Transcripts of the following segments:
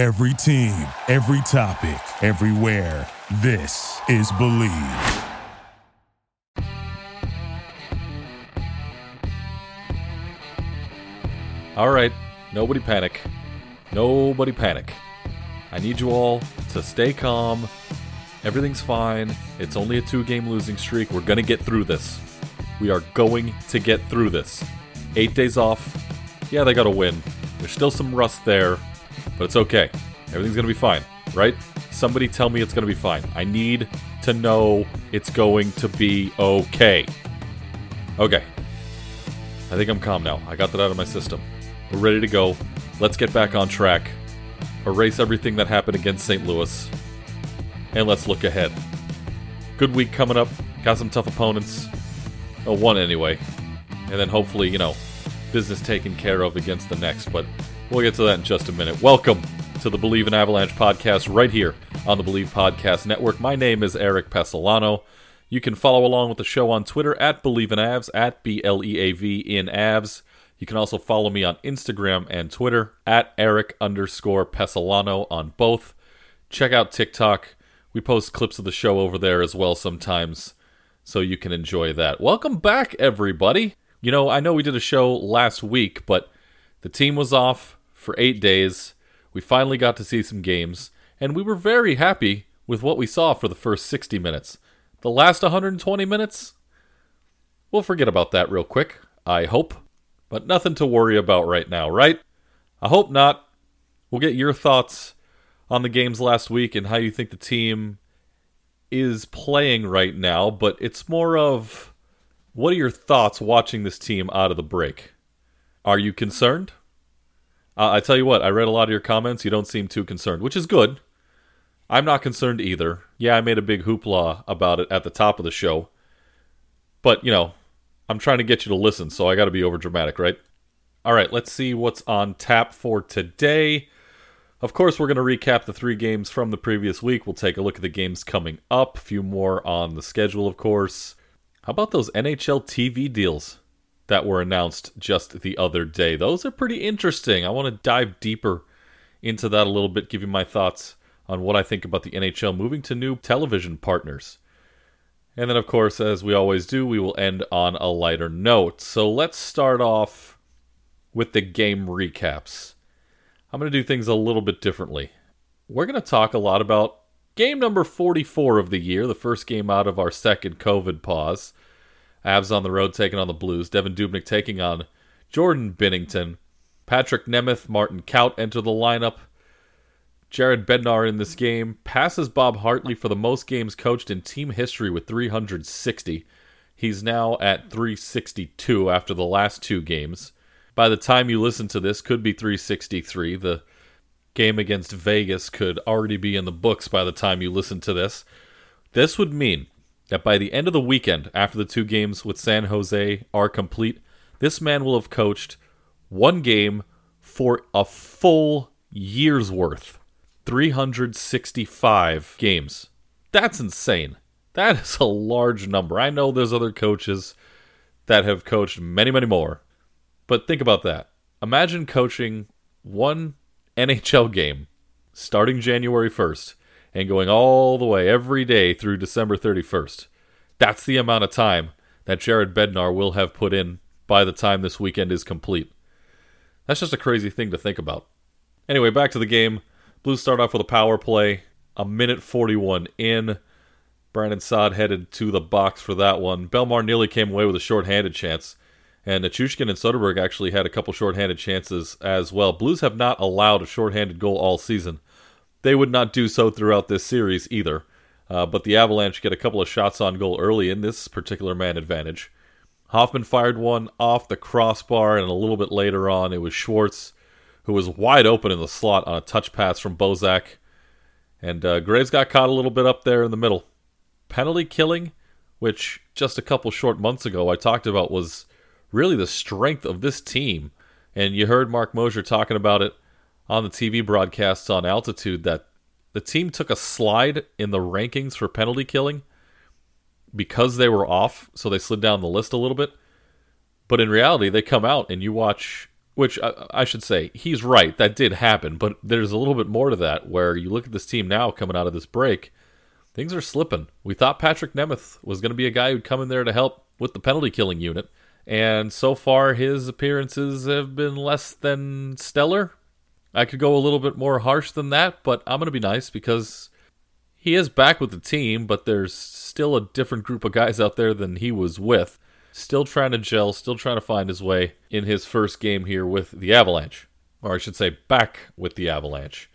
Every team, every topic, everywhere. This is Believe. All right, nobody panic. Nobody panic. I need you all to stay calm. Everything's fine. It's only a two game losing streak. We're going to get through this. We are going to get through this. Eight days off. Yeah, they got to win. There's still some rust there, but it's okay. Everything's going to be fine, right? Somebody tell me it's going to be fine. I need to know it's going to be okay. Okay. I think I'm calm now. I got that out of my system. We're ready to go. Let's get back on track. Erase everything that happened against St. Louis. And let's look ahead. Good week coming up. Got some tough opponents. Oh, one anyway. And then hopefully, you know, business taken care of against the next. But we'll get to that in just a minute. Welcome to the Believe in Avalanche podcast right here on the Believe Podcast Network. My name is Eric Pesolano. You can follow along with the show on Twitter at Believe in Avs, at B L E A V in Avs. You can also follow me on Instagram and Twitter at Eric underscore Pesolano on both. Check out TikTok. We post clips of the show over there as well sometimes, so you can enjoy that. Welcome back, everybody. You know, I know we did a show last week, but the team was off for eight days. We finally got to see some games, and we were very happy with what we saw for the first 60 minutes. The last 120 minutes? We'll forget about that real quick, I hope. But nothing to worry about right now, right? I hope not. We'll get your thoughts on the games last week and how you think the team is playing right now, but it's more of what are your thoughts watching this team out of the break? Are you concerned? Uh, I tell you what, I read a lot of your comments. You don't seem too concerned, which is good. I'm not concerned either. Yeah, I made a big hoopla about it at the top of the show. But, you know, I'm trying to get you to listen, so I got to be over dramatic, right? All right, let's see what's on tap for today. Of course, we're going to recap the three games from the previous week. We'll take a look at the games coming up, a few more on the schedule, of course. How about those NHL TV deals that were announced just the other day? Those are pretty interesting. I want to dive deeper into that a little bit, give you my thoughts on what I think about the NHL moving to new television partners. And then, of course, as we always do, we will end on a lighter note. So let's start off with the game recaps. I'm going to do things a little bit differently. We're going to talk a lot about game number 44 of the year, the first game out of our second COVID pause. Avs on the road taking on the Blues. Devan Dubnyk taking on Jordan Binnington. Patrik Nemeth, Martin Kaut enter the lineup. Jared Bednar in this game passes Bob Hartley for the most games coached in team history with 360. He's now at 362 after the last two games. By the time you listen to this, could be 363. The game against Vegas could already be in the books by the time you listen to this. This would mean that by the end of the weekend, after the two games with San Jose are complete, this man will have coached one game for a full year's worth. 365 games. That's insane. That is a large number. I know there's other coaches that have coached many, many more. But think about that. Imagine coaching one NHL game starting January 1st and going all the way every day through December 31st. That's the amount of time that Jared Bednar will have put in by the time this weekend is complete. That's just a crazy thing to think about. Anyway, back to the game. Blues start off with a power play. A minute 41 in. Brandon Saad headed to the box for that one. Bellemare nearly came away with a shorthanded chance. And Nichushkin and Soderberg actually had a couple shorthanded chances as well. Blues have not allowed a shorthanded goal all season. They would not do so throughout this series either. Uh, but the Avalanche get a couple of shots on goal early in this particular man advantage. Hoffman fired one off the crossbar, and a little bit later on, it was Schwartz who was wide open in the slot on a touch pass from Bozak. And uh, Graves got caught a little bit up there in the middle. Penalty killing, which just a couple short months ago I talked about, was really the strength of this team. And you heard Marc Moser talking about it on the TV broadcasts on Altitude that the team took a slide in the rankings for penalty killing because they were off, so they slid down the list a little bit. But in reality, they come out and you watch Which I, I should say, he's right. That did happen, but there's a little bit more to that where you look at this team now coming out of this break, things are slipping. We thought Patrik Nemeth was going to be a guy who'd come in there to help with the penalty killing unit, and so far his appearances have been less than stellar. I could go a little bit more harsh than that, but I'm going to be nice because he is back with the team, but there's still a different group of guys out there than he was with still trying to gel, still trying to find his way in his first game here with the Avalanche. Or I should say, back with the Avalanche.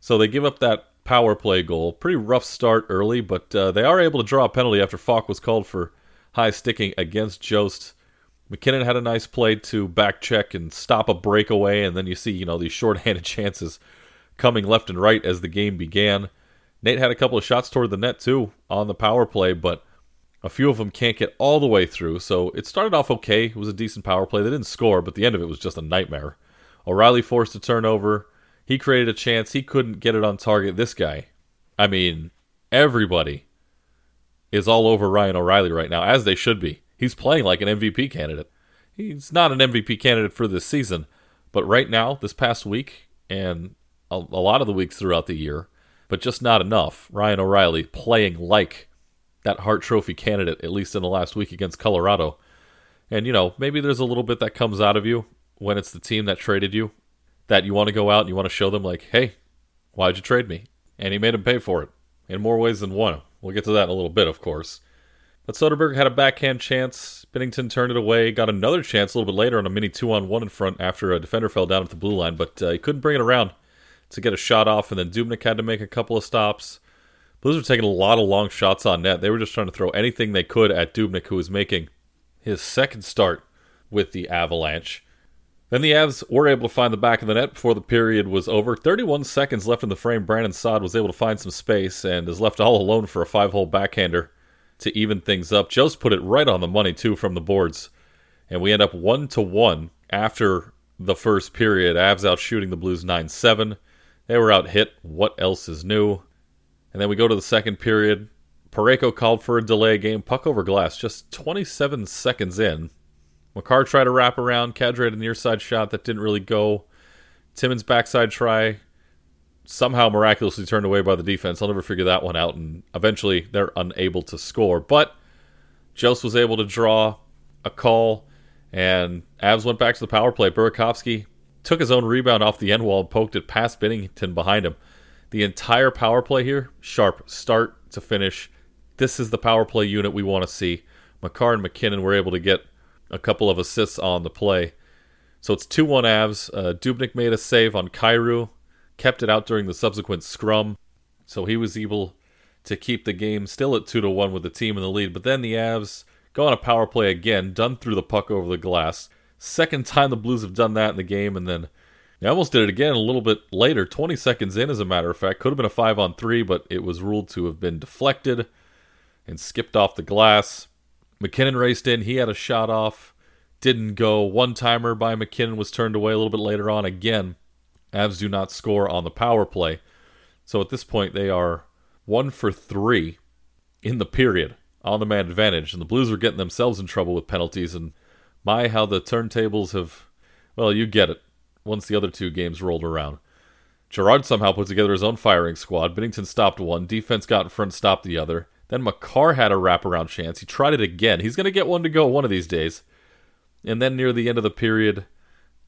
So they give up that power play goal. Pretty rough start early, but uh, they are able to draw a penalty after Faulk was called for high sticking against Jost. MacKinnon had a nice play to back check and stop a breakaway, and then you see, you know, these shorthanded chances coming left and right as the game began. Nate had a couple of shots toward the net too on the power play, but a few of them can't get all the way through, so it started off okay. It was a decent power play. They didn't score, but the end of it was just a nightmare. O'Reilly forced a turnover. He created a chance. He couldn't get it on target. This guy, I mean, everybody is all over Ryan O'Reilly right now, as they should be. He's playing like an MVP candidate. He's not an MVP candidate for this season, but right now, this past week, and a, a lot of the weeks throughout the year, but just not enough. Ryan O'Reilly playing like that Hart Trophy candidate, at least in the last week against Colorado. And, you know, maybe there's a little bit that comes out of you when it's the team that traded you that you want to go out and you want to show them, like, hey, why'd you trade me? And he made him pay for it in more ways than one. We'll get to that in a little bit, of course. But Soderberg had a backhand chance. Binnington turned it away. Got another chance a little bit later on a mini two on one in front after a defender fell down at the blue line, but uh, he couldn't bring it around to get a shot off. And then Dubnyk had to make a couple of stops. Blues were taking a lot of long shots on net. They were just trying to throw anything they could at Dubnyk, who was making his second start with the Avalanche. Then the Avs were able to find the back of the net before the period was over. 31 seconds left in the frame. Brandon Saad was able to find some space and is left all alone for a five hole backhander to even things up. Jost put it right on the money, too, from the boards. And we end up 1 to 1 after the first period. Avs out shooting the Blues 9 7. They were out hit. What else is new? And then we go to the second period. Parayko called for a delay game, puck over glass, just 27 seconds in. Makar tried to wrap around. Kadri had a near side shot that didn't really go. Timmins' backside try somehow miraculously turned away by the defense. I'll never figure that one out. And eventually they're unable to score. But Jost was able to draw a call, and Avs went back to the power play. Burakovsky took his own rebound off the end wall and poked it past Binnington behind him. The entire power play here, sharp, start to finish. This is the power play unit we want to see. Makar and MacKinnon were able to get a couple of assists on the play. So it's 2 1 Avs. Uh, Dubnyk made a save on Kyrou, kept it out during the subsequent scrum. So he was able to keep the game still at 2 to 1 with the team in the lead. But then the Avs go on a power play again, done through the puck over the glass. Second time the Blues have done that in the game, and then they almost did it again a little bit later, 20 seconds in, as a matter of fact. Could have been a 5 on 3, but it was ruled to have been deflected and skipped off the glass. MacKinnon raced in. He had a shot off. Didn't go. One timer by MacKinnon was turned away a little bit later on again. Avs do not score on the power play. So at this point, they are one for three in the period on the man advantage. And the Blues are getting themselves in trouble with penalties. And my, how the turntables have. Well, you get it once the other two games rolled around. Girard somehow put together his own firing squad. Binnington stopped one. Defense got in front, stopped the other. Then Makar had a wraparound chance. He tried it again. He's going to get one to go one of these days. And then near the end of the period,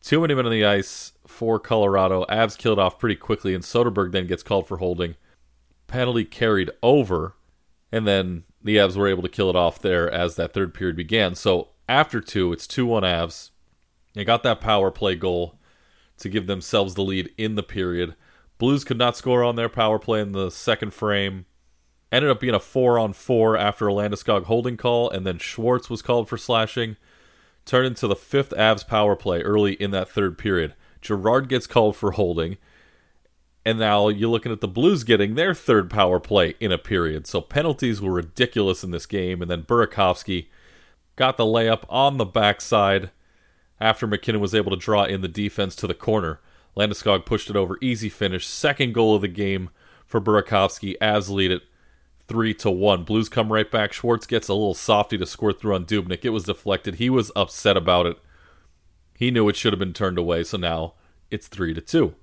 too many men on the ice for Colorado. Avs killed off pretty quickly, and Soderberg then gets called for holding. Penalty carried over, and then the Avs were able to kill it off there as that third period began. So after two, it's 2 1 Avs. They got that power play goal to give themselves the lead in the period. Blues could not score on their power play in the second frame. Ended up being a four on four after a Landeskog holding call, and then Schwartz was called for slashing. Turned into the fifth Avs power play early in that third period. Girard gets called for holding. And now you're looking at the Blues getting their third power play in a period. So penalties were ridiculous in this game. And then Burakovsky got the layup on the backside after MacKinnon was able to draw in the defense to the corner. Landeskog pushed it over, easy finish, second goal of the game for Burakovsky. Avs lead it three to one. Blues come right back. Schwartz gets a little softy to score through on Dubnyk. It was deflected. He was upset about it. He knew it should have been turned away, so now it's 3 to 2.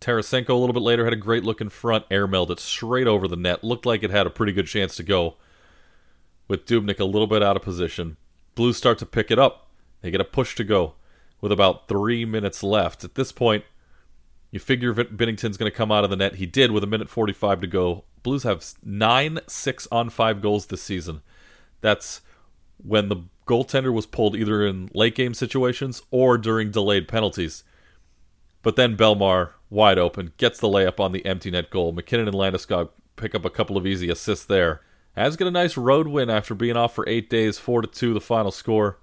Tarasenko a little bit later had a great look in front, airmailed it straight over the net. Looked like it had a pretty good chance to go. With Dubnyk a little bit out of position. Blues start to pick it up. They get a push to go with about three minutes left. At this point, you figure Binnington's going to come out of the net. He did with a minute 45 to go. Blues have nine six on five goals this season. That's when the goaltender was pulled either in late game situations or during delayed penalties. But then Bellemare, wide open, gets the layup on the empty net goal. MacKinnon and Landeskog pick up a couple of easy assists there. Avs get a nice road win after being off for eight days, four to two, the final score.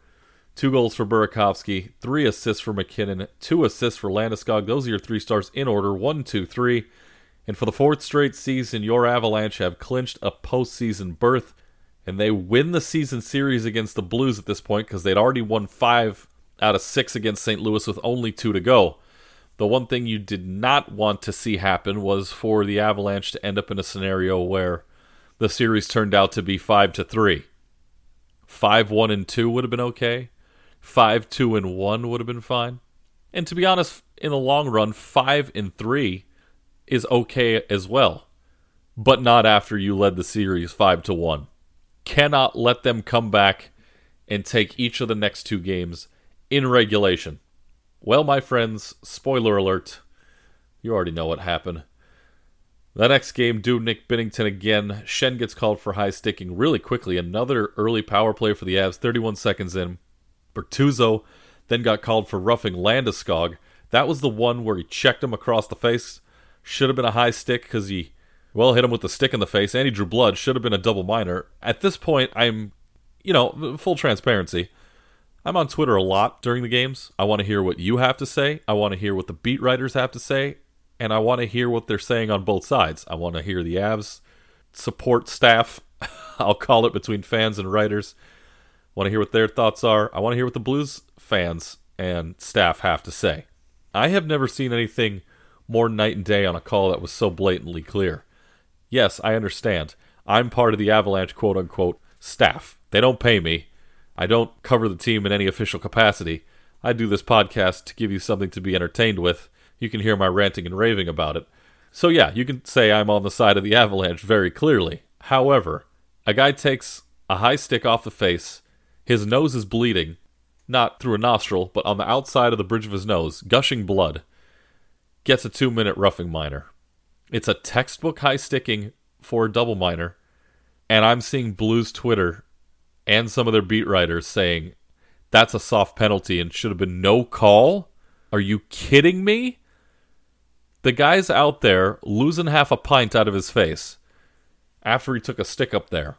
Two goals for Burakovsky, three assists for MacKinnon, two assists for Landeskog. Those are your three stars in order. One, two, three. And for the fourth straight season, your Avalanche have clinched a postseason berth, and they win the season series against the Blues at this point because they'd already won five out of six against St. Louis with only two to go. The one thing you did not want to see happen was for the Avalanche to end up in a scenario where the series turned out to be 5 to 3. 5 1 and 2 would have been okay. 5 2 and 1 would have been fine. And to be honest, in the long run, 5 and 3 is okay as well. But not after you led the series 5 to 1. Cannot let them come back and take each of the next two games in regulation. Well, my friends, spoiler alert. You already know what happened. The next game, Dubnyk Binnington again. Schenn gets called for high sticking really quickly. Another early power play for the Avs, 31 seconds in. Bortuzzo then got called for roughing Landeskog. That was the one where he checked him across the face. Should have been a high stick because he, well, hit him with the stick in the face and he drew blood. Should have been a double minor. At this point, I'm, you know, full transparency. I'm on Twitter a lot during the games. I want to hear what you have to say. I want to hear what the beat writers have to say. And I want to hear what they're saying on both sides. I want to hear the Avs support staff, I'll call it between fans and writers. I want to hear what their thoughts are. I want to hear what the Blues fans and staff have to say. I have never seen anything more night and day on a call that was so blatantly clear. Yes, I understand. I'm part of the Avalanche quote unquote staff. They don't pay me. I don't cover the team in any official capacity. I do this podcast to give you something to be entertained with. You can hear my ranting and raving about it. So, yeah, you can say I'm on the side of the Avalanche very clearly. However, a guy takes a high stick off the face, his nose is bleeding, not through a nostril, but on the outside of the bridge of his nose, gushing blood, gets a two minute roughing minor. It's a textbook high sticking for a double minor, and I'm seeing Blues Twitter and some of their beat writers saying that's a soft penalty and should have been no call. Are you kidding me? The guy's out there losing half a pint out of his face after he took a stick up there.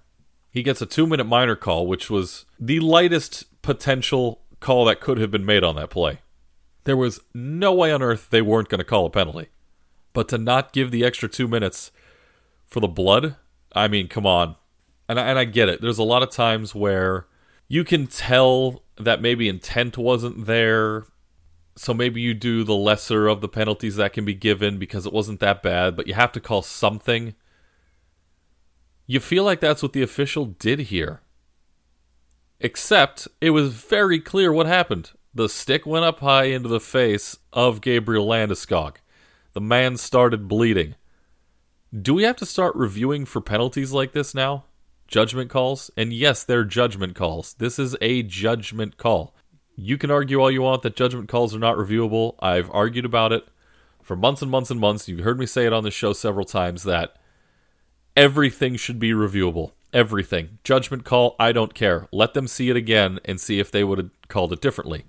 He gets a two minute minor call, which was the lightest potential call that could have been made on that play. There was no way on earth they weren't going to call a penalty. But to not give the extra two minutes for the blood, I mean, come on and I, and I get it. There's a lot of times where you can tell that maybe intent wasn't there. So maybe you do the lesser of the penalties that can be given because it wasn't that bad, but you have to call something. You feel like that's what the official did here. Except it was very clear what happened. The stick went up high into the face of Gabriel Landeskog. The man started bleeding. Do we have to start reviewing for penalties like this now? judgment calls. And yes, they're judgment calls. This is a judgment call. You can argue all you want that judgment calls are not reviewable. I've argued about it for months and months and months. You've heard me say it on the show several times that everything should be reviewable. Everything. Judgment call, I don't care. Let them see it again and see if they would have called it differently.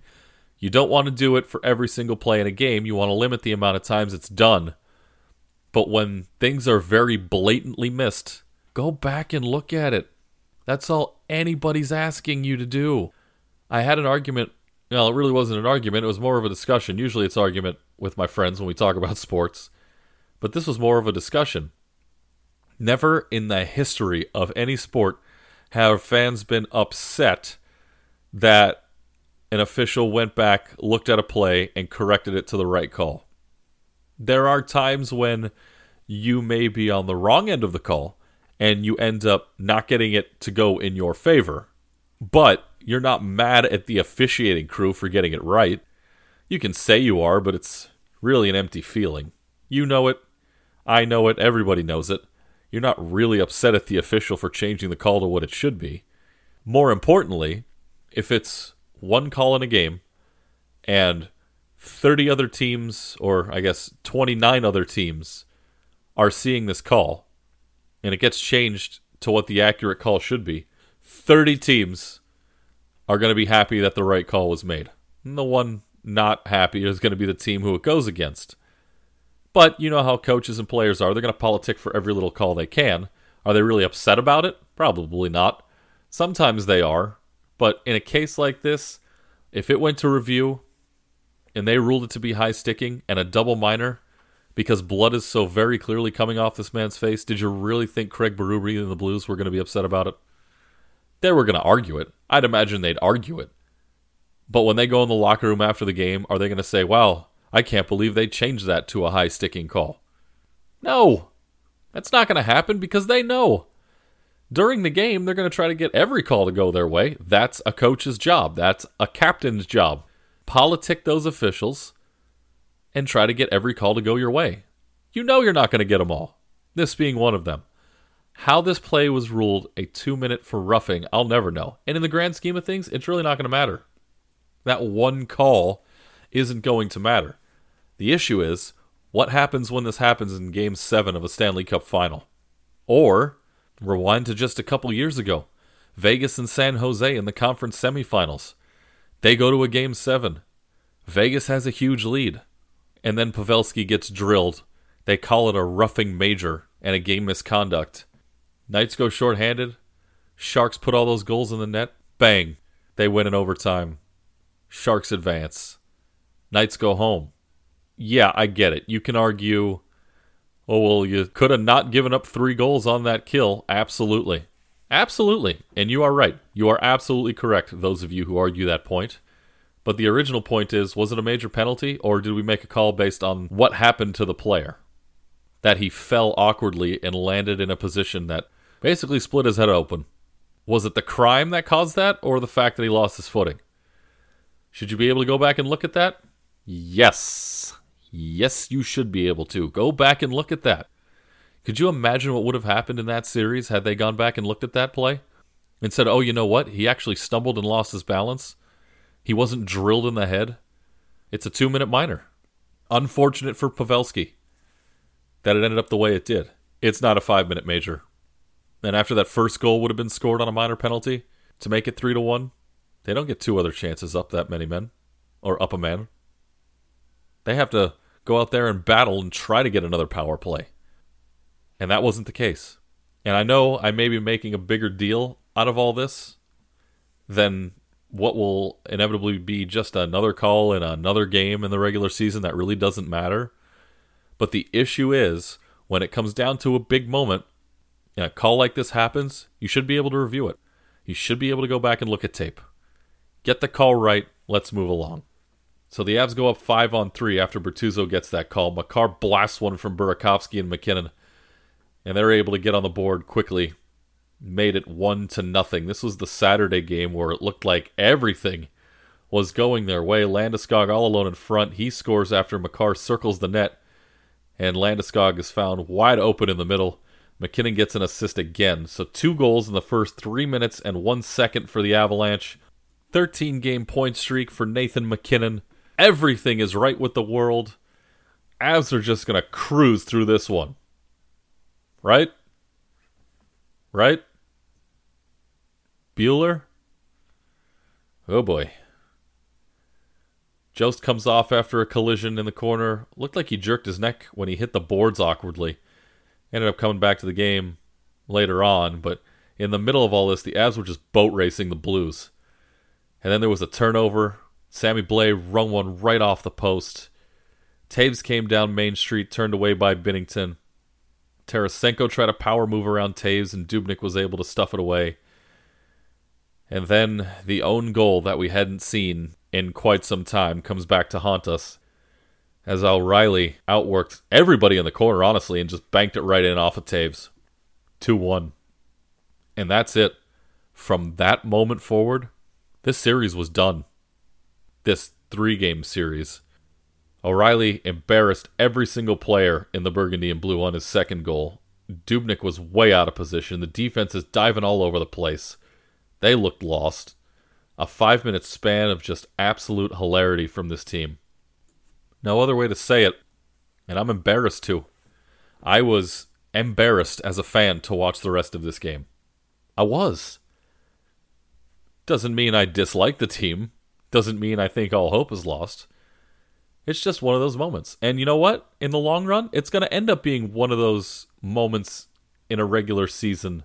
You don't want to do it for every single play in a game. You want to limit the amount of times it's done. But when things are very blatantly missed, Go back and look at it. That's all anybody's asking you to do. I had an argument. Well, it really wasn't an argument. It was more of a discussion. Usually it's argument with my friends when we talk about sports. But this was more of a discussion. Never in the history of any sport have fans been upset that an official went back, looked at a play, and corrected it to the right call. There are times when you may be on the wrong end of the call, and you end up not getting it to go in your favor. But you're not mad at the officiating crew for getting it right. You can say you are, but it's really an empty feeling. You know it. I know it. Everybody knows it. You're not really upset at the official for changing the call to what it should be. More importantly, if it's one call in a game and 30 other teams, or I guess 29 other teams, are seeing this call, and it gets changed to what the accurate call should be, 30 teams are going to be happy that the right call was made. And the one not happy is going to be the team who it goes against. But you know how coaches and players are. They're going to politic for every little call they can. Are they really upset about it? Probably not. Sometimes they are. But in a case like this, if it went to review and they ruled it to be high sticking and a double minor because blood is so very clearly coming off this man's face, did you really think Craig Berube and the Blues were going to be upset about it? They were going to argue it. I'd imagine they'd argue it. But when they go in the locker room after the game, are they going to say, wow, I can't believe they changed that to a high sticking call? No. That's not going to happen because they know. During the game, they're going to try to get every call to go their way. That's a coach's job. That's a captain's job. Politic those officials and try to get every call to go your way. You know you're not going to get them all. This being one of them. How this play was ruled a two minute for roughing, I'll never know. And in the grand scheme of things, it's really not going to matter. That one call isn't going to matter. The issue is what happens when this happens in game seven of a Stanley Cup final? Or rewind to just a couple years ago Vegas and San Jose in the conference semifinals. They go to a game seven. Vegas has a huge lead. And then Pavelski gets drilled. They call it a roughing major and a game misconduct. Knights go shorthanded. Sharks put all those goals in the net. Bang. They win in overtime. Sharks advance. Knights go home. Yeah, I get it. You can argue, oh, well, you could have not given up three goals on that kill. Absolutely. Absolutely. And you are right. You are absolutely correct, those of you who argue that point. But the original point is was it a major penalty, or did we make a call based on what happened to the player? That he fell awkwardly and landed in a position that basically split his head open. Was it the crime that caused that, or the fact that he lost his footing? Should you be able to go back and look at that? Yes. Yes, you should be able to. Go back and look at that. Could you imagine what would have happened in that series had they gone back and looked at that play and said, oh, you know what? He actually stumbled and lost his balance. He wasn't drilled in the head. It's a two minute minor. Unfortunate for Pavelski that it ended up the way it did. It's not a five minute major. And after that first goal would have been scored on a minor penalty to make it three to one, they don't get two other chances up that many men, or up a man. They have to go out there and battle and try to get another power play. And that wasn't the case. And I know I may be making a bigger deal out of all this than what will inevitably be just another call in another game in the regular season that really doesn't matter. But the issue is when it comes down to a big moment, and a call like this happens, you should be able to review it. You should be able to go back and look at tape. Get the call right. Let's move along. So the Avs go up five on three after Bortuzzo gets that call. Makar blasts one from Burakovsky and MacKinnon, and they're able to get on the board quickly. Made it one to nothing. This was the Saturday game where it looked like everything was going their way. Landeskog all alone in front. He scores after Makar circles the net, and Landeskog is found wide open in the middle. MacKinnon gets an assist again. So two goals in the first three minutes and one second for the Avalanche. 13 game point streak for Nathan MacKinnon. Everything is right with the world. Avs are just going to cruise through this one. Right? Right? Bueller? Oh boy. Jost comes off after a collision in the corner. Looked like he jerked his neck when he hit the boards awkwardly. Ended up coming back to the game later on, but in the middle of all this, the Avs were just boat racing the Blues. And then there was a turnover. Sammy Blais rung one right off the post. Toews came down Main Street, turned away by Binnington. Tarasenko tried a power move around Toews, and Dubnyk was able to stuff it away. And then the own goal that we hadn't seen in quite some time comes back to haunt us. As O'Reilly outworked everybody in the corner, honestly, and just banked it right in off of Toews. 2 1. And that's it. From that moment forward, this series was done. This three game series. O'Reilly embarrassed every single player in the burgundy and blue on his second goal. Dubnyk was way out of position. The defense is diving all over the place. They looked lost. A five minute span of just absolute hilarity from this team. No other way to say it, and I'm embarrassed too. I was embarrassed as a fan to watch the rest of this game. I was. Doesn't mean I dislike the team. Doesn't mean I think all hope is lost. It's just one of those moments. And you know what? In the long run, it's going to end up being one of those moments in a regular season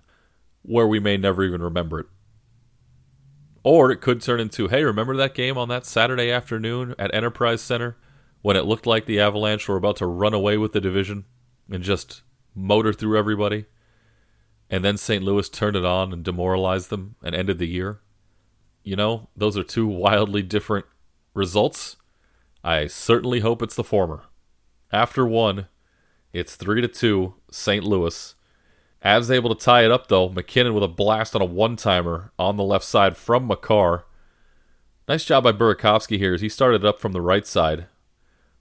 where we may never even remember it. Or it could turn into, hey, remember that game on that Saturday afternoon at Enterprise Center when it looked like the Avalanche were about to run away with the division and just motor through everybody? And then St. Louis turned it on and demoralized them and ended the year? You know, those are two wildly different results I certainly hope it's the former. After one, it's three to two, St. Louis. Avs able to tie it up though. MacKinnon with a blast on a one-timer on the left side from Makar. Nice job by Burakovsky here as he started up from the right side.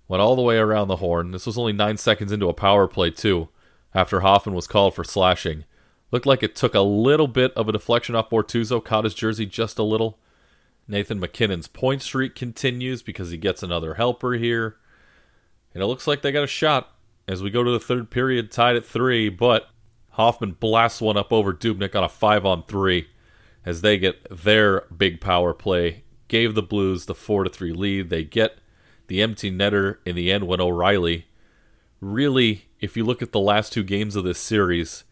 Went all the way around the horn. This was only nine seconds into a power play too, after Hoffman was called for slashing. Looked like it took a little bit of a deflection off Bortuzzo, caught his jersey just a little. Nathan MacKinnon's point streak continues because he gets another helper here. And it looks like they got a shot as we go to the third period, tied at three, but Hoffman blasts one up over Dubnyk on a five on three as they get their big power play. Gave the Blues the four to three lead. They get the empty netter in the end when O'Reilly really, if you look at the last two games of this series,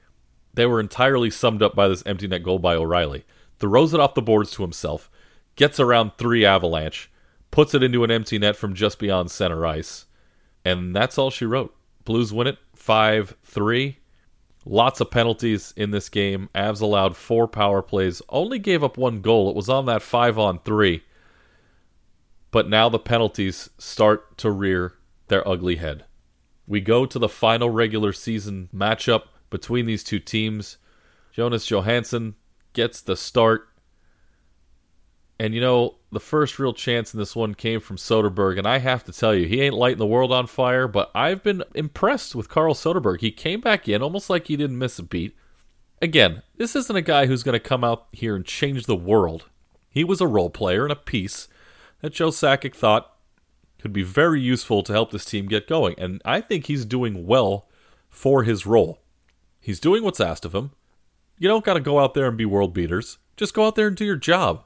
they were entirely summed up by this empty net goal by O'Reilly. Throws it off the boards to himself, gets around three Avalanche, puts it into an empty net from just beyond center ice. And that's all she wrote. Blues win it 5 3. Lots of penalties in this game. Avs allowed four power plays, only gave up one goal. It was on that 5 on 3. But now the penalties start to rear their ugly head. We go to the final regular season matchup between these two teams. Jonas Johansson gets the start and you know, the first real chance in this one came from Soderberg, and I have to tell you, he ain't lighting the world on fire, but I've been impressed with Carl Soderberg. He came back in almost like he didn't miss a beat. Again, this isn't a guy who's going to come out here and change the world. He was a role player and a piece that Joe Sakic thought could be very useful to help this team get going, and I think he's doing well for his role. He's doing what's asked of him. You don't got to go out there and be world beaters. Just go out there and do your job.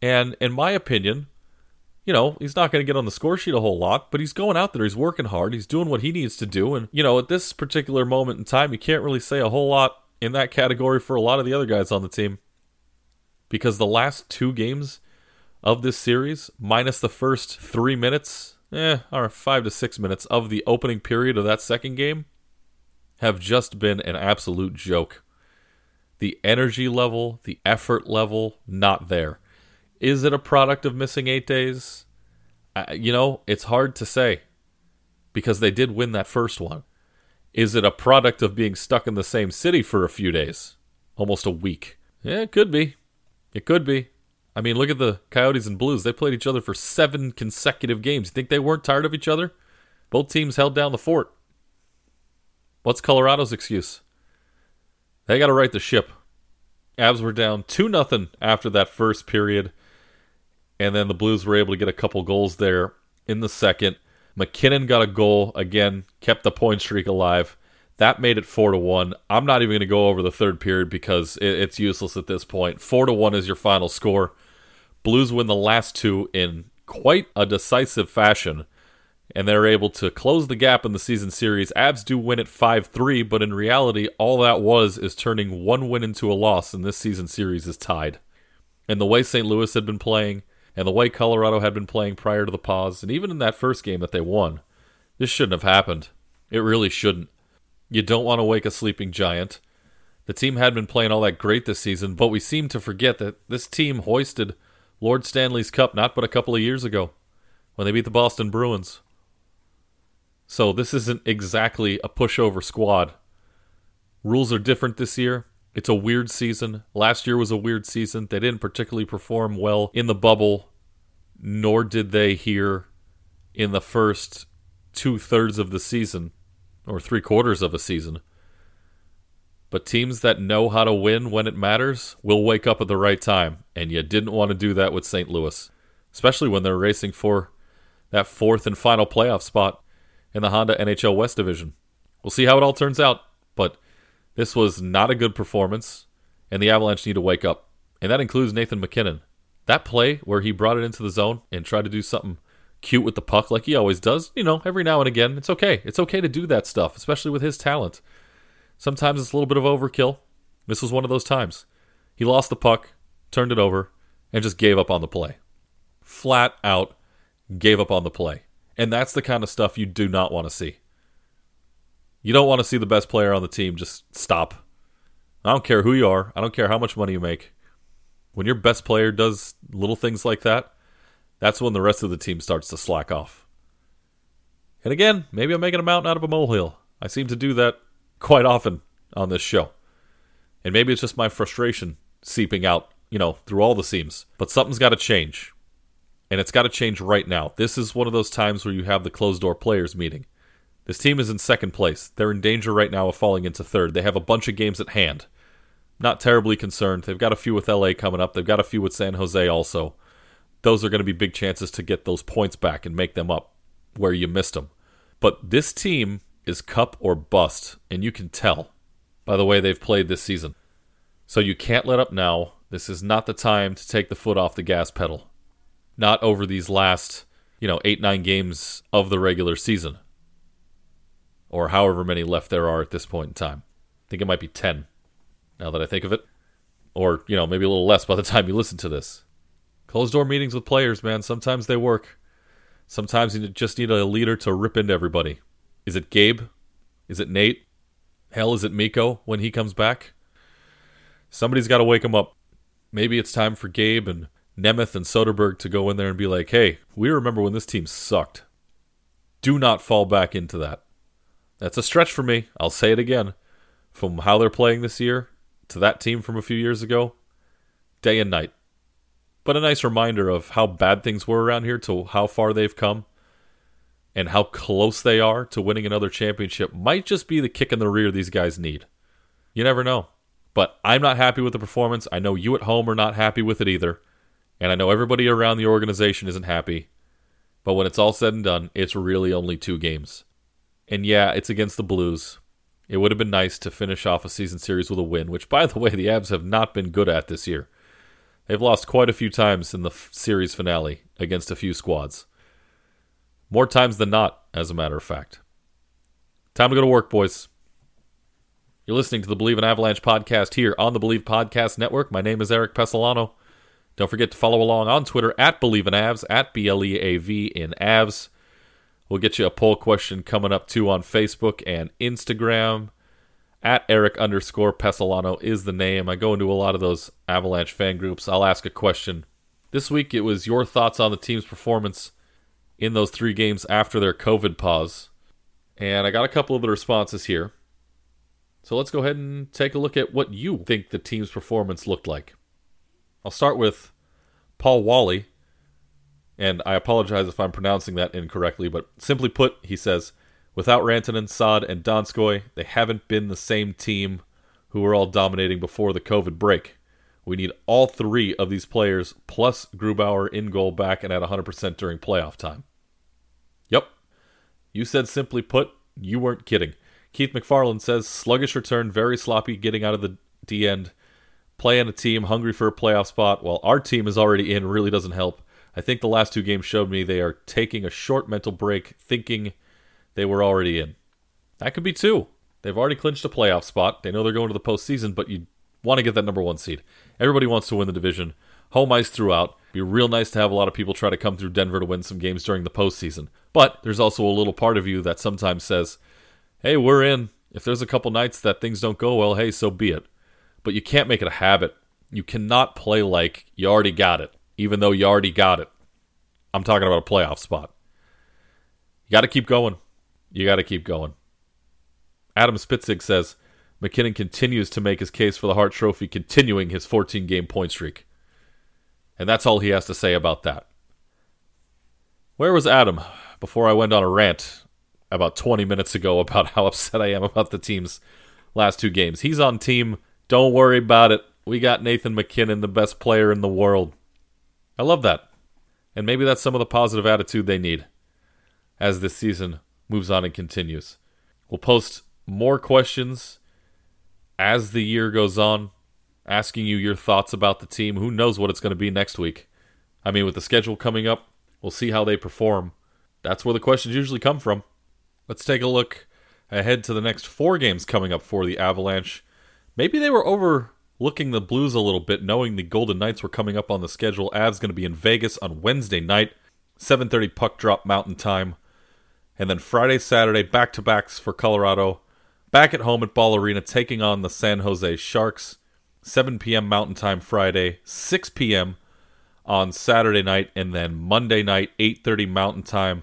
And in my opinion, you know, he's not going to get on the score sheet a whole lot, but he's going out there, he's working hard, he's doing what he needs to do. And, you know, at this particular moment in time, you can't really say a whole lot in that category for a lot of the other guys on the team. Because the last two games of this series, minus the first three minutes, eh, or five to six minutes of the opening period of that second game, have just been an absolute joke. The energy level, the effort level, not there. Is it a product of missing eight days? Uh, you know, it's hard to say because they did win that first one. Is it a product of being stuck in the same city for a few days? Almost a week. Yeah, it could be. It could be. I mean, look at the Coyotes and Blues. They played each other for seven consecutive games. You think they weren't tired of each other? Both teams held down the fort. What's Colorado's excuse? They got to right the ship. Avs were down 2 0 after that first period and then the Blues were able to get a couple goals there in the second. MacKinnon got a goal again, kept the point streak alive. That made it four to one. I'm not even going to go over the third period because it's useless at this point. Four to one is your final score. Blues win the last two in quite a decisive fashion, and they're able to close the gap in the season series. Avs do win it 5 3, but in reality, all that was is turning one win into a loss, and this season series is tied. And the way St. Louis had been playing, and the way Colorado had been playing prior to the pause, and even in that first game that they won, this shouldn't have happened. It really shouldn't. You don't want to wake a sleeping giant. The team had been playing all that great this season, but we seem to forget that this team hoisted Lord Stanley's Cup not but a couple of years ago when they beat the Boston Bruins. So this isn't exactly a pushover squad. Rules are different this year. It's a weird season. Last year was a weird season. They didn't particularly perform well in the bubble. nor did they here in the first two thirds of the season or three quarters of a season. But teams that know how to win when it matters will wake up at the right time, and you didn't want to do that with St. Louis, especially when they're racing for that fourth and final playoff spot in the Honda NHL West Division. We'll see how it all turns out, but this was not a good performance, and the Avalanche need to wake up. And that includes Nathan MacKinnon. That play where he brought it into the zone and tried to do something cute with the puck like he always does, you know, every now and again, it's okay. It's okay to do that stuff, especially with his talent. Sometimes it's a little bit of overkill. This was one of those times. He lost the puck, turned it over, and just gave up on the play. Flat out gave up on the play. And that's the kind of stuff you do not want to see. You don't want to see the best player on the team just stop. I don't care who you are, I don't care how much money you make. When your best player does little things like that, that's when the rest of the team starts to slack off. And again, maybe I'm making a mountain out of a molehill. I seem to do that quite often on this show. And maybe it's just my frustration seeping out, you know, through all the seams. But something's got to change. And it's got to change right now. This is one of those times where you have the closed door players meeting. This team is in second place. They're in danger right now of falling into third. They have a bunch of games at hand. Not terribly concerned. They've got a few with LA coming up. They've got a few with San Jose also. Those are going to be big chances to get those points back and make them up where you missed them. But this team is cup or bust, and you can tell by the way they've played this season. So you can't let up now. This is not the time to take the foot off the gas pedal. Not over these last, you know, eight, nine games of the regular season. Or however many left there are at this point in time. I think it might be 10, now that I think of it. Or, you know, maybe a little less by the time you listen to this. Closed door meetings with players, man. Sometimes they work. Sometimes you just need a leader to rip into everybody. Is it Gabe? Is it Nate? Hell, is it Mikko when he comes back? Somebody's got to wake him up. Maybe it's time for Gabe and Nemeth and Soderberg to go in there and be like, hey, we remember when this team sucked. Do not fall back into that. That's a stretch for me. I'll say it again. From how they're playing this year to that team from a few years ago, day and night. But a nice reminder of how bad things were around here to how far they've come and how close they are to winning another championship might just be the kick in the rear these guys need. You never know. But I'm not happy with the performance. I know you at home are not happy with it either. And I know everybody around the organization isn't happy. But when it's all said and done, it's really only two games. And yeah, it's against the Blues. It would have been nice to finish off a season series with a win, which, by the way, the Avs have not been good at this year. They've lost quite a few times in the f- series finale against a few squads. More times than not, as a matter of fact. Time to go to work, boys. You're listening to the Believe in Avalanche podcast here on the Believe Podcast Network. My name is Eric Pesolano. Don't forget to follow along on Twitter at Believe in Avs, at B L E A V in Avs. We'll get you a poll question coming up too on Facebook and Instagram. At Eric underscore Pesolano is the name. I go into a lot of those Avalanche fan groups. I'll ask a question. This week it was your thoughts on the team's performance in those three games after their COVID pause. And I got a couple of the responses here. So let's go ahead and take a look at what you think the team's performance looked like. I'll start with Paul Wally. And I apologize if I'm pronouncing that incorrectly, but simply put, he says, without Rantanen, Saad, and Donskoy, they haven't been the same team who were all dominating before the COVID break. We need all three of these players plus Grubauer in goal back and at 100% during playoff time. Yep. You said simply put, you weren't kidding. Keith McFarland says sluggish return, very sloppy getting out of the D end. Playing a team hungry for a playoff spot while our team is already in really doesn't help. I think the last two games showed me they are taking a short mental break, thinking they were already in. That could be two. They've already clinched a playoff spot. They know they're going to the postseason, but you want to get that number one seed. Everybody wants to win the division. Home ice throughout. Be real nice to have a lot of people try to come through Denver to win some games during the postseason. But there's also a little part of you that sometimes says, hey, we're in. If there's a couple nights that things don't go well, hey, so be it. But you can't make it a habit. You cannot play like you already got it, even though you already got it. I'm talking about a playoff spot. You got to keep going. You got to keep going. Adam Spitzig says, MacKinnon continues to make his case for the Hart Trophy, continuing his 14 game point streak. And that's all he has to say about that. Where was Adam before I went on a rant about 20 minutes ago about how upset I am about the team's last two games? He's on team. Don't worry about it. We got Nathan MacKinnon, the best player in the world. I love that. And maybe that's some of the positive attitude they need as this season moves on and continues. We'll post more questions as the year goes on, asking you your thoughts about the team. Who knows what it's going to be next week? I mean, with the schedule coming up, we'll see how they perform. That's where the questions usually come from. Let's take a look ahead to the next four games coming up for the Avalanche. Maybe they were overlooking the Blues a little bit, knowing the Golden Knights were coming up on the schedule. Avs going to be in Vegas on Wednesday night, 7:30 puck drop Mountain Time, and then Friday, Saturday back to backs for Colorado. Back at home at Ball Arena, taking on the San Jose Sharks. 7 p.m. Mountain Time Friday, 6 p.m. on Saturday night, and then Monday night, 8:30 Mountain Time.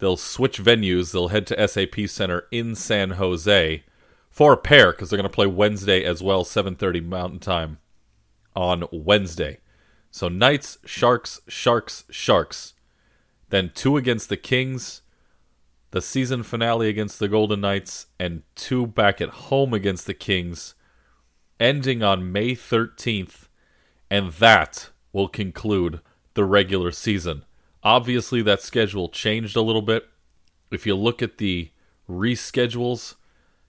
They'll switch venues. They'll head to SAP Center in San Jose for a pair because they're going to play Wednesday as well, 7:30 Mountain Time on Wednesday. So Knights, Sharks, Sharks, Sharks. Then two against the Kings, the season finale against the Golden Knights, and two back at home against the Kings, ending on May 13th, and that will conclude the regular season. Obviously, that schedule changed a little bit. If you look at the reschedules,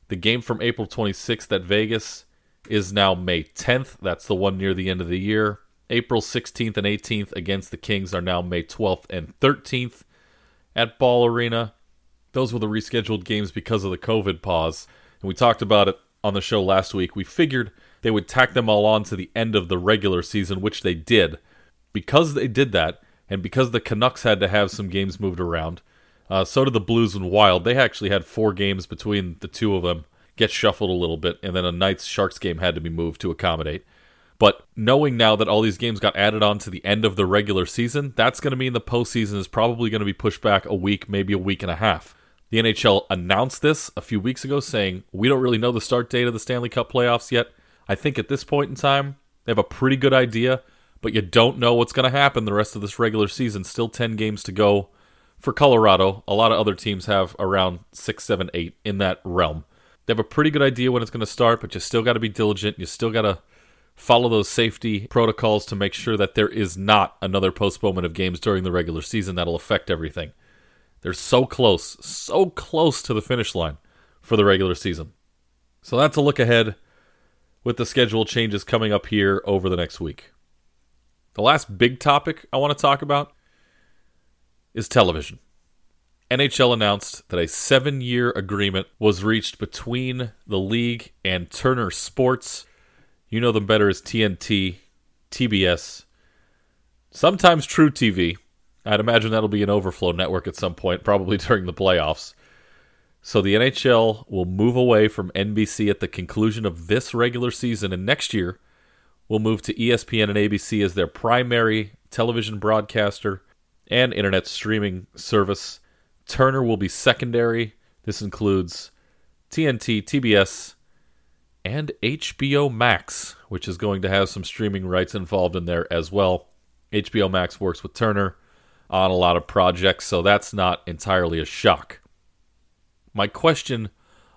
the game from April 26th at Vegas is now May 10th. That's the one near the end of the year. April 16th and 18th against the Kings are now May 12th and 13th at Ball Arena. Those were the rescheduled games because of the COVID pause. And we talked about it on the show last week. We figured they would tack them all on to the end of the regular season, which they did. Because they did that, and because the Canucks had to have some games moved around, uh, so did the Blues and Wild. They actually had four games between the two of them get shuffled a little bit, and then a Knights Sharks game had to be moved to accommodate. But knowing now that all these games got added on to the end of the regular season, that's going to mean the postseason is probably going to be pushed back a week, maybe a week and a half. The NHL announced this a few weeks ago, saying, We don't really know the start date of the Stanley Cup playoffs yet. I think at this point in time, they have a pretty good idea, but you don't know what's going to happen the rest of this regular season. Still 10 games to go for Colorado. A lot of other teams have around six, seven, eight in that realm. They have a pretty good idea when it's going to start, but you still got to be diligent. You still got to follow those safety protocols to make sure that there is not another postponement of games during the regular season that'll affect everything. They're so close, so close to the finish line for the regular season. So that's a look ahead with the schedule changes coming up here over the next week. The last big topic I want to talk about is television. NHL announced that a seven year agreement was reached between the league and Turner Sports. You know them better as TNT, TBS, sometimes truTV. I'd imagine that'll be an overflow network at some point, probably during the playoffs. So the NHL will move away from NBC at the conclusion of this regular season, and next year will move to ESPN and ABC as their primary television broadcaster and internet streaming service. Turner will be secondary. This includes TNT, TBS, and HBO Max, which is going to have some streaming rights involved in there as well. HBO Max works with Turner on a lot of projects, so that's not entirely a shock. My question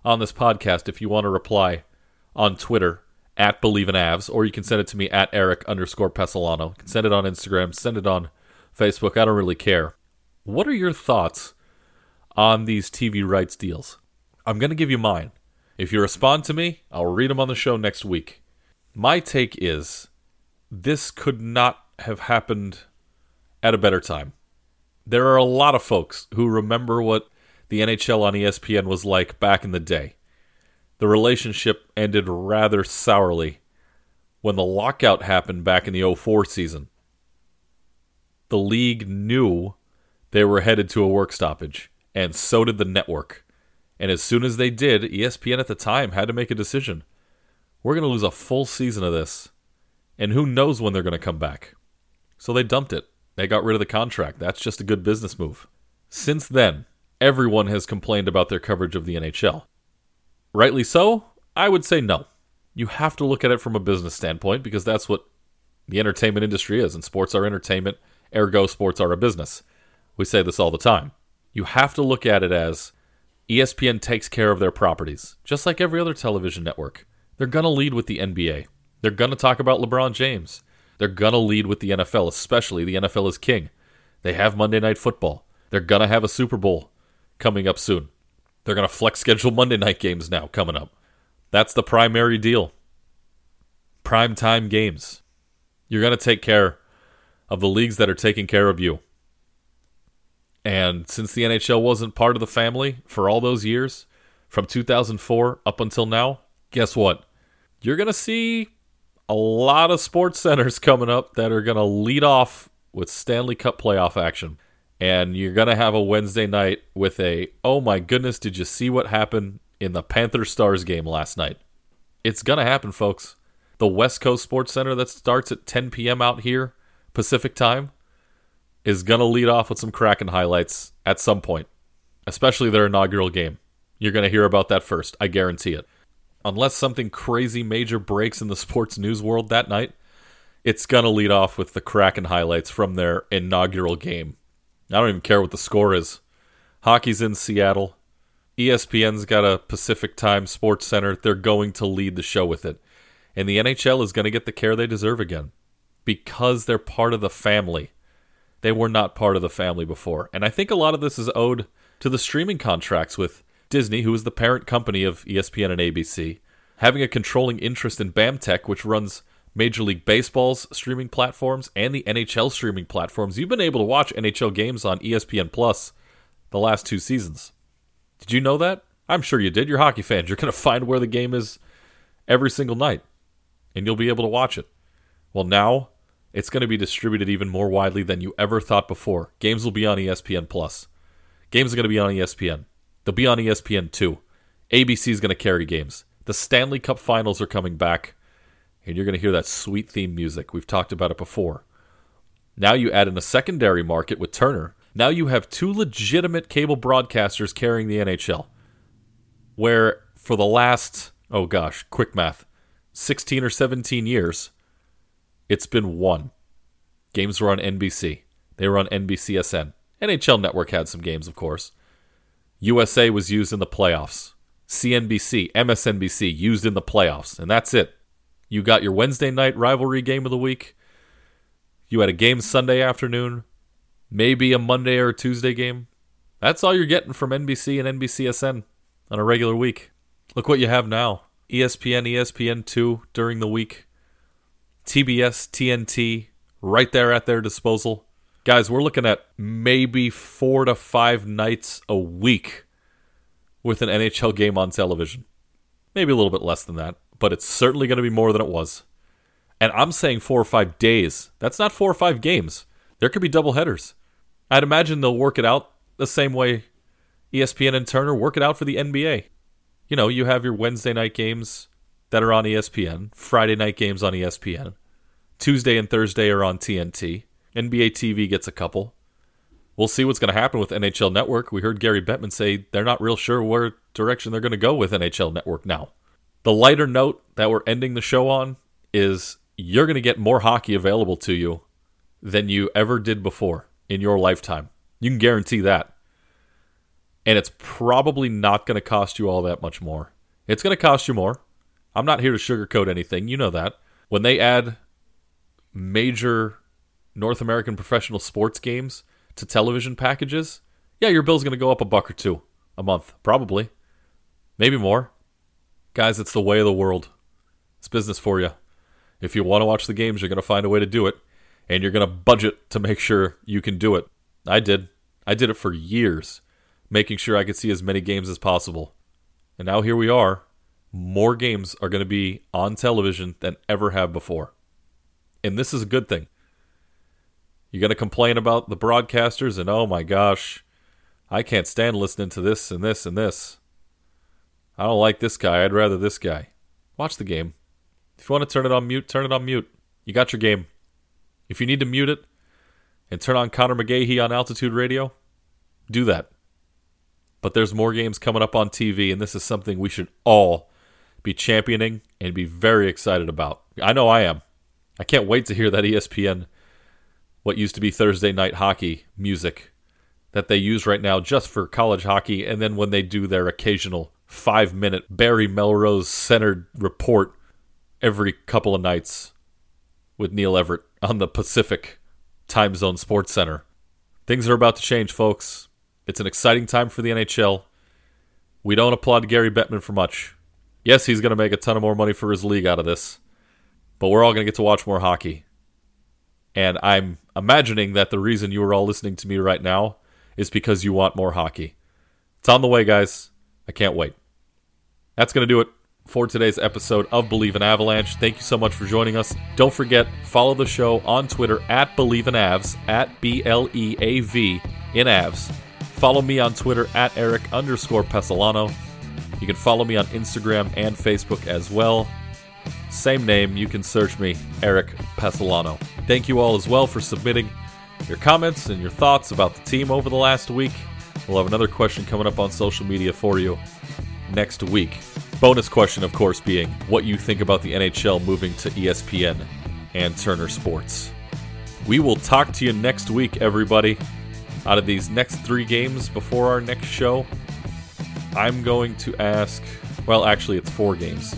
on this podcast, if you want to reply on Twitter at Bleav in Avs, or you can send it to me at Eric underscore Pesolano. You can send it on Instagram, send it on Facebook. I don't really care. What are your thoughts on these TV rights deals? I'm going to give you mine. If you respond to me, I'll read them on the show next week. My take is this could not have happened at a better time there are a lot of folks who remember what the NHL on ESPN was like back in the day. The relationship ended rather sourly when the lockout happened back in the 04 season. The league knew they were headed to a work stoppage, and so did the network. And as soon as they did, ESPN at the time had to make a decision. We're going to lose a full season of this, and who knows when they're going to come back. So they dumped it. They got rid of the contract. That's just a good business move. Since then, everyone has complained about their coverage of the NHL. Rightly so? I would say no. You have to look at it from a business standpoint because that's what the entertainment industry is, and sports are entertainment, ergo, sports are a business. We say this all the time. You have to look at it as ESPN takes care of their properties, just like every other television network. They're going to lead with the NBA. They're going to talk about LeBron James. They're going to lead with the NFL, especially the NFL is king. They have Monday Night Football. They're going to have a Super Bowl coming up soon. They're going to flex schedule Monday night games now coming up. That's the primary deal. Prime time games. You're going to take care of the leagues that are taking care of you. And since the NHL wasn't part of the family for all those years, from 2004 up until now, guess what? You're going to see a lot of SportsCenters coming up that are going to lead off with Stanley Cup playoff action. And you're going to have a Wednesday night with a, oh my goodness, did you see what happened in the Panther Stars game last night? It's going to happen, folks. The West Coast SportsCenter that starts at 10 p.m. out here, Pacific time, is going to lead off with some Kraken highlights at some point, especially their inaugural game. You're going to hear about that first. I guarantee it. Unless something crazy major breaks in the sports news world that night, it's going to lead off with the Kraken highlights from their inaugural game. I don't even care what the score is. Hockey's in Seattle. ESPN's got a Pacific Time SportsCenter. They're going to lead the show with it. And the NHL is going to get the care they deserve again because they're part of the family. They were not part of the family before. And I think a lot of this is owed to the streaming contracts with Disney, who is the parent company of ESPN and ABC, having a controlling interest in BAMTech, which runs Major League Baseball's streaming platforms and the NHL streaming platforms. You've been able to watch NHL games on ESPN Plus the last two seasons. Did you know that? I'm sure you did. You're hockey fans. You're going to find where the game is every single night, and you'll be able to watch it. Well, now it's going to be distributed even more widely than you ever thought before. Games will be on ESPN Plus. Games are going to be on ESPN. They'll be on ESPN2. ABC is going to carry games. The Stanley Cup Finals are coming back, and you're going to hear that sweet theme music. We've talked about it before. Now you add in a secondary market with Turner. Now you have two legitimate cable broadcasters carrying the NHL. Where for the last, oh gosh, quick math, 16 or 17 years, it's been one. Games were on NBC. They were on NBCSN. NHL Network had some games, of course. USA was used in the playoffs. CNBC, MSNBC used in the playoffs, and that's it. You got your Wednesday night rivalry game of the week. You had a game Sunday afternoon, maybe a Monday or a Tuesday game. That's all you're getting from NBC and NBCSN on a regular week. Look what you have now ESPN, ESPN2 during the week. TBS, TNT, right there at their disposal. Guys, we're looking at maybe four to five nights a week with an NHL game on television. Maybe a little bit less than that, but it's certainly going to be more than it was. And I'm saying four or five days. That's not four or five games. There could be double headers. I'd imagine they'll work it out the same way ESPN and Turner work it out for the NBA. You know, you have your Wednesday night games that are on ESPN, Friday night games on ESPN. Tuesday and Thursday are on TNT. NBA TV gets a couple. We'll see what's going to happen with NHL Network. We heard Gary Bettman say they're not real sure where direction they're going to go with NHL Network now. The lighter note that we're ending the show on is you're going to get more hockey available to you than you ever did before in your lifetime. You can guarantee that. And it's probably not going to cost you all that much more. It's going to cost you more. I'm not here to sugarcoat anything. You know that. When they add major North American professional sports games to television packages, yeah, your bill's going to go up a buck or two a month, probably. Maybe more. Guys, it's the way of the world. It's business for you. If you want to watch the games, you're going to find a way to do it, and you're going to budget to make sure you can do it. I did. I did it for years, making sure I could see as many games as possible. And now here we are more games are going to be on television than ever have before. And this is a good thing. You're going to complain about the broadcasters and oh my gosh, I can't stand listening to this and this and this. I don't like this guy. I'd rather this guy. Watch the game. If you want to turn it on mute, turn it on mute. You got your game. If you need to mute it and turn on Conor McGahey on Altitude Radio, do that. But there's more games coming up on TV, and this is something we should all be championing and be very excited about. I know I am. I can't wait to hear that ESPN, what used to be Thursday night hockey music, that they use right now just for college hockey. And then when they do their occasional five minute Barry Melrose centered report every couple of nights with Neil Everett on the Pacific Time Zone SportsCenter. Things are about to change, folks. It's an exciting time for the NHL. We don't applaud Gary Bettman for much. Yes, he's going to make a ton of more money for his league out of this, but we're all going to get to watch more hockey. And I'm imagining that the reason you are all listening to me right now is because you want more hockey. It's on the way, guys. I can't wait. That's going to do it for today's episode of Bleav in Avalanche. Thank you so much for joining us. Don't forget, follow the show on Twitter at Bleav in Avs, at B L E A V in Avs. Follow me on Twitter at Eric underscore Pesolano. You can follow me on Instagram and Facebook as well. Same name, you can search me, Eric Pesolano. Thank you all as well for submitting your comments and your thoughts about the team over the last week. We'll have another question coming up on social media for you next week. Bonus question, of course, being what you think about the NHL moving to ESPN and Turner Sports. We will talk to you next week, everybody. Out of these next three games before our next show, I'm going to ask. Well, actually, it's four games.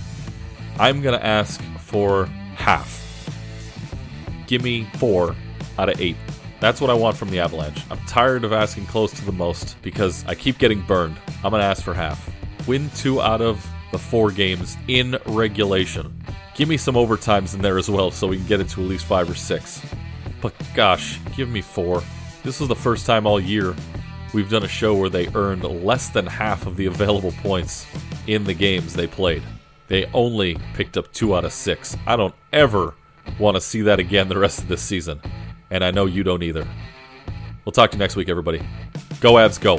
I'm going to ask for half. Give me four out of eight. That's what I want from the Avalanche. I'm tired of asking close to the most because I keep getting burned. I'm going to ask for half. Win two out of the four games in regulation. Give me some overtimes in there as well so we can get it to at least five or six. But gosh, give me four. This is the first time all year we've done a show where they earned less than half of the available points in the games they played. They only picked up two out of six. I don't ever want to see that again the rest of this season. And I know you don't either. We'll talk to you next week, everybody. Go, Avs, go.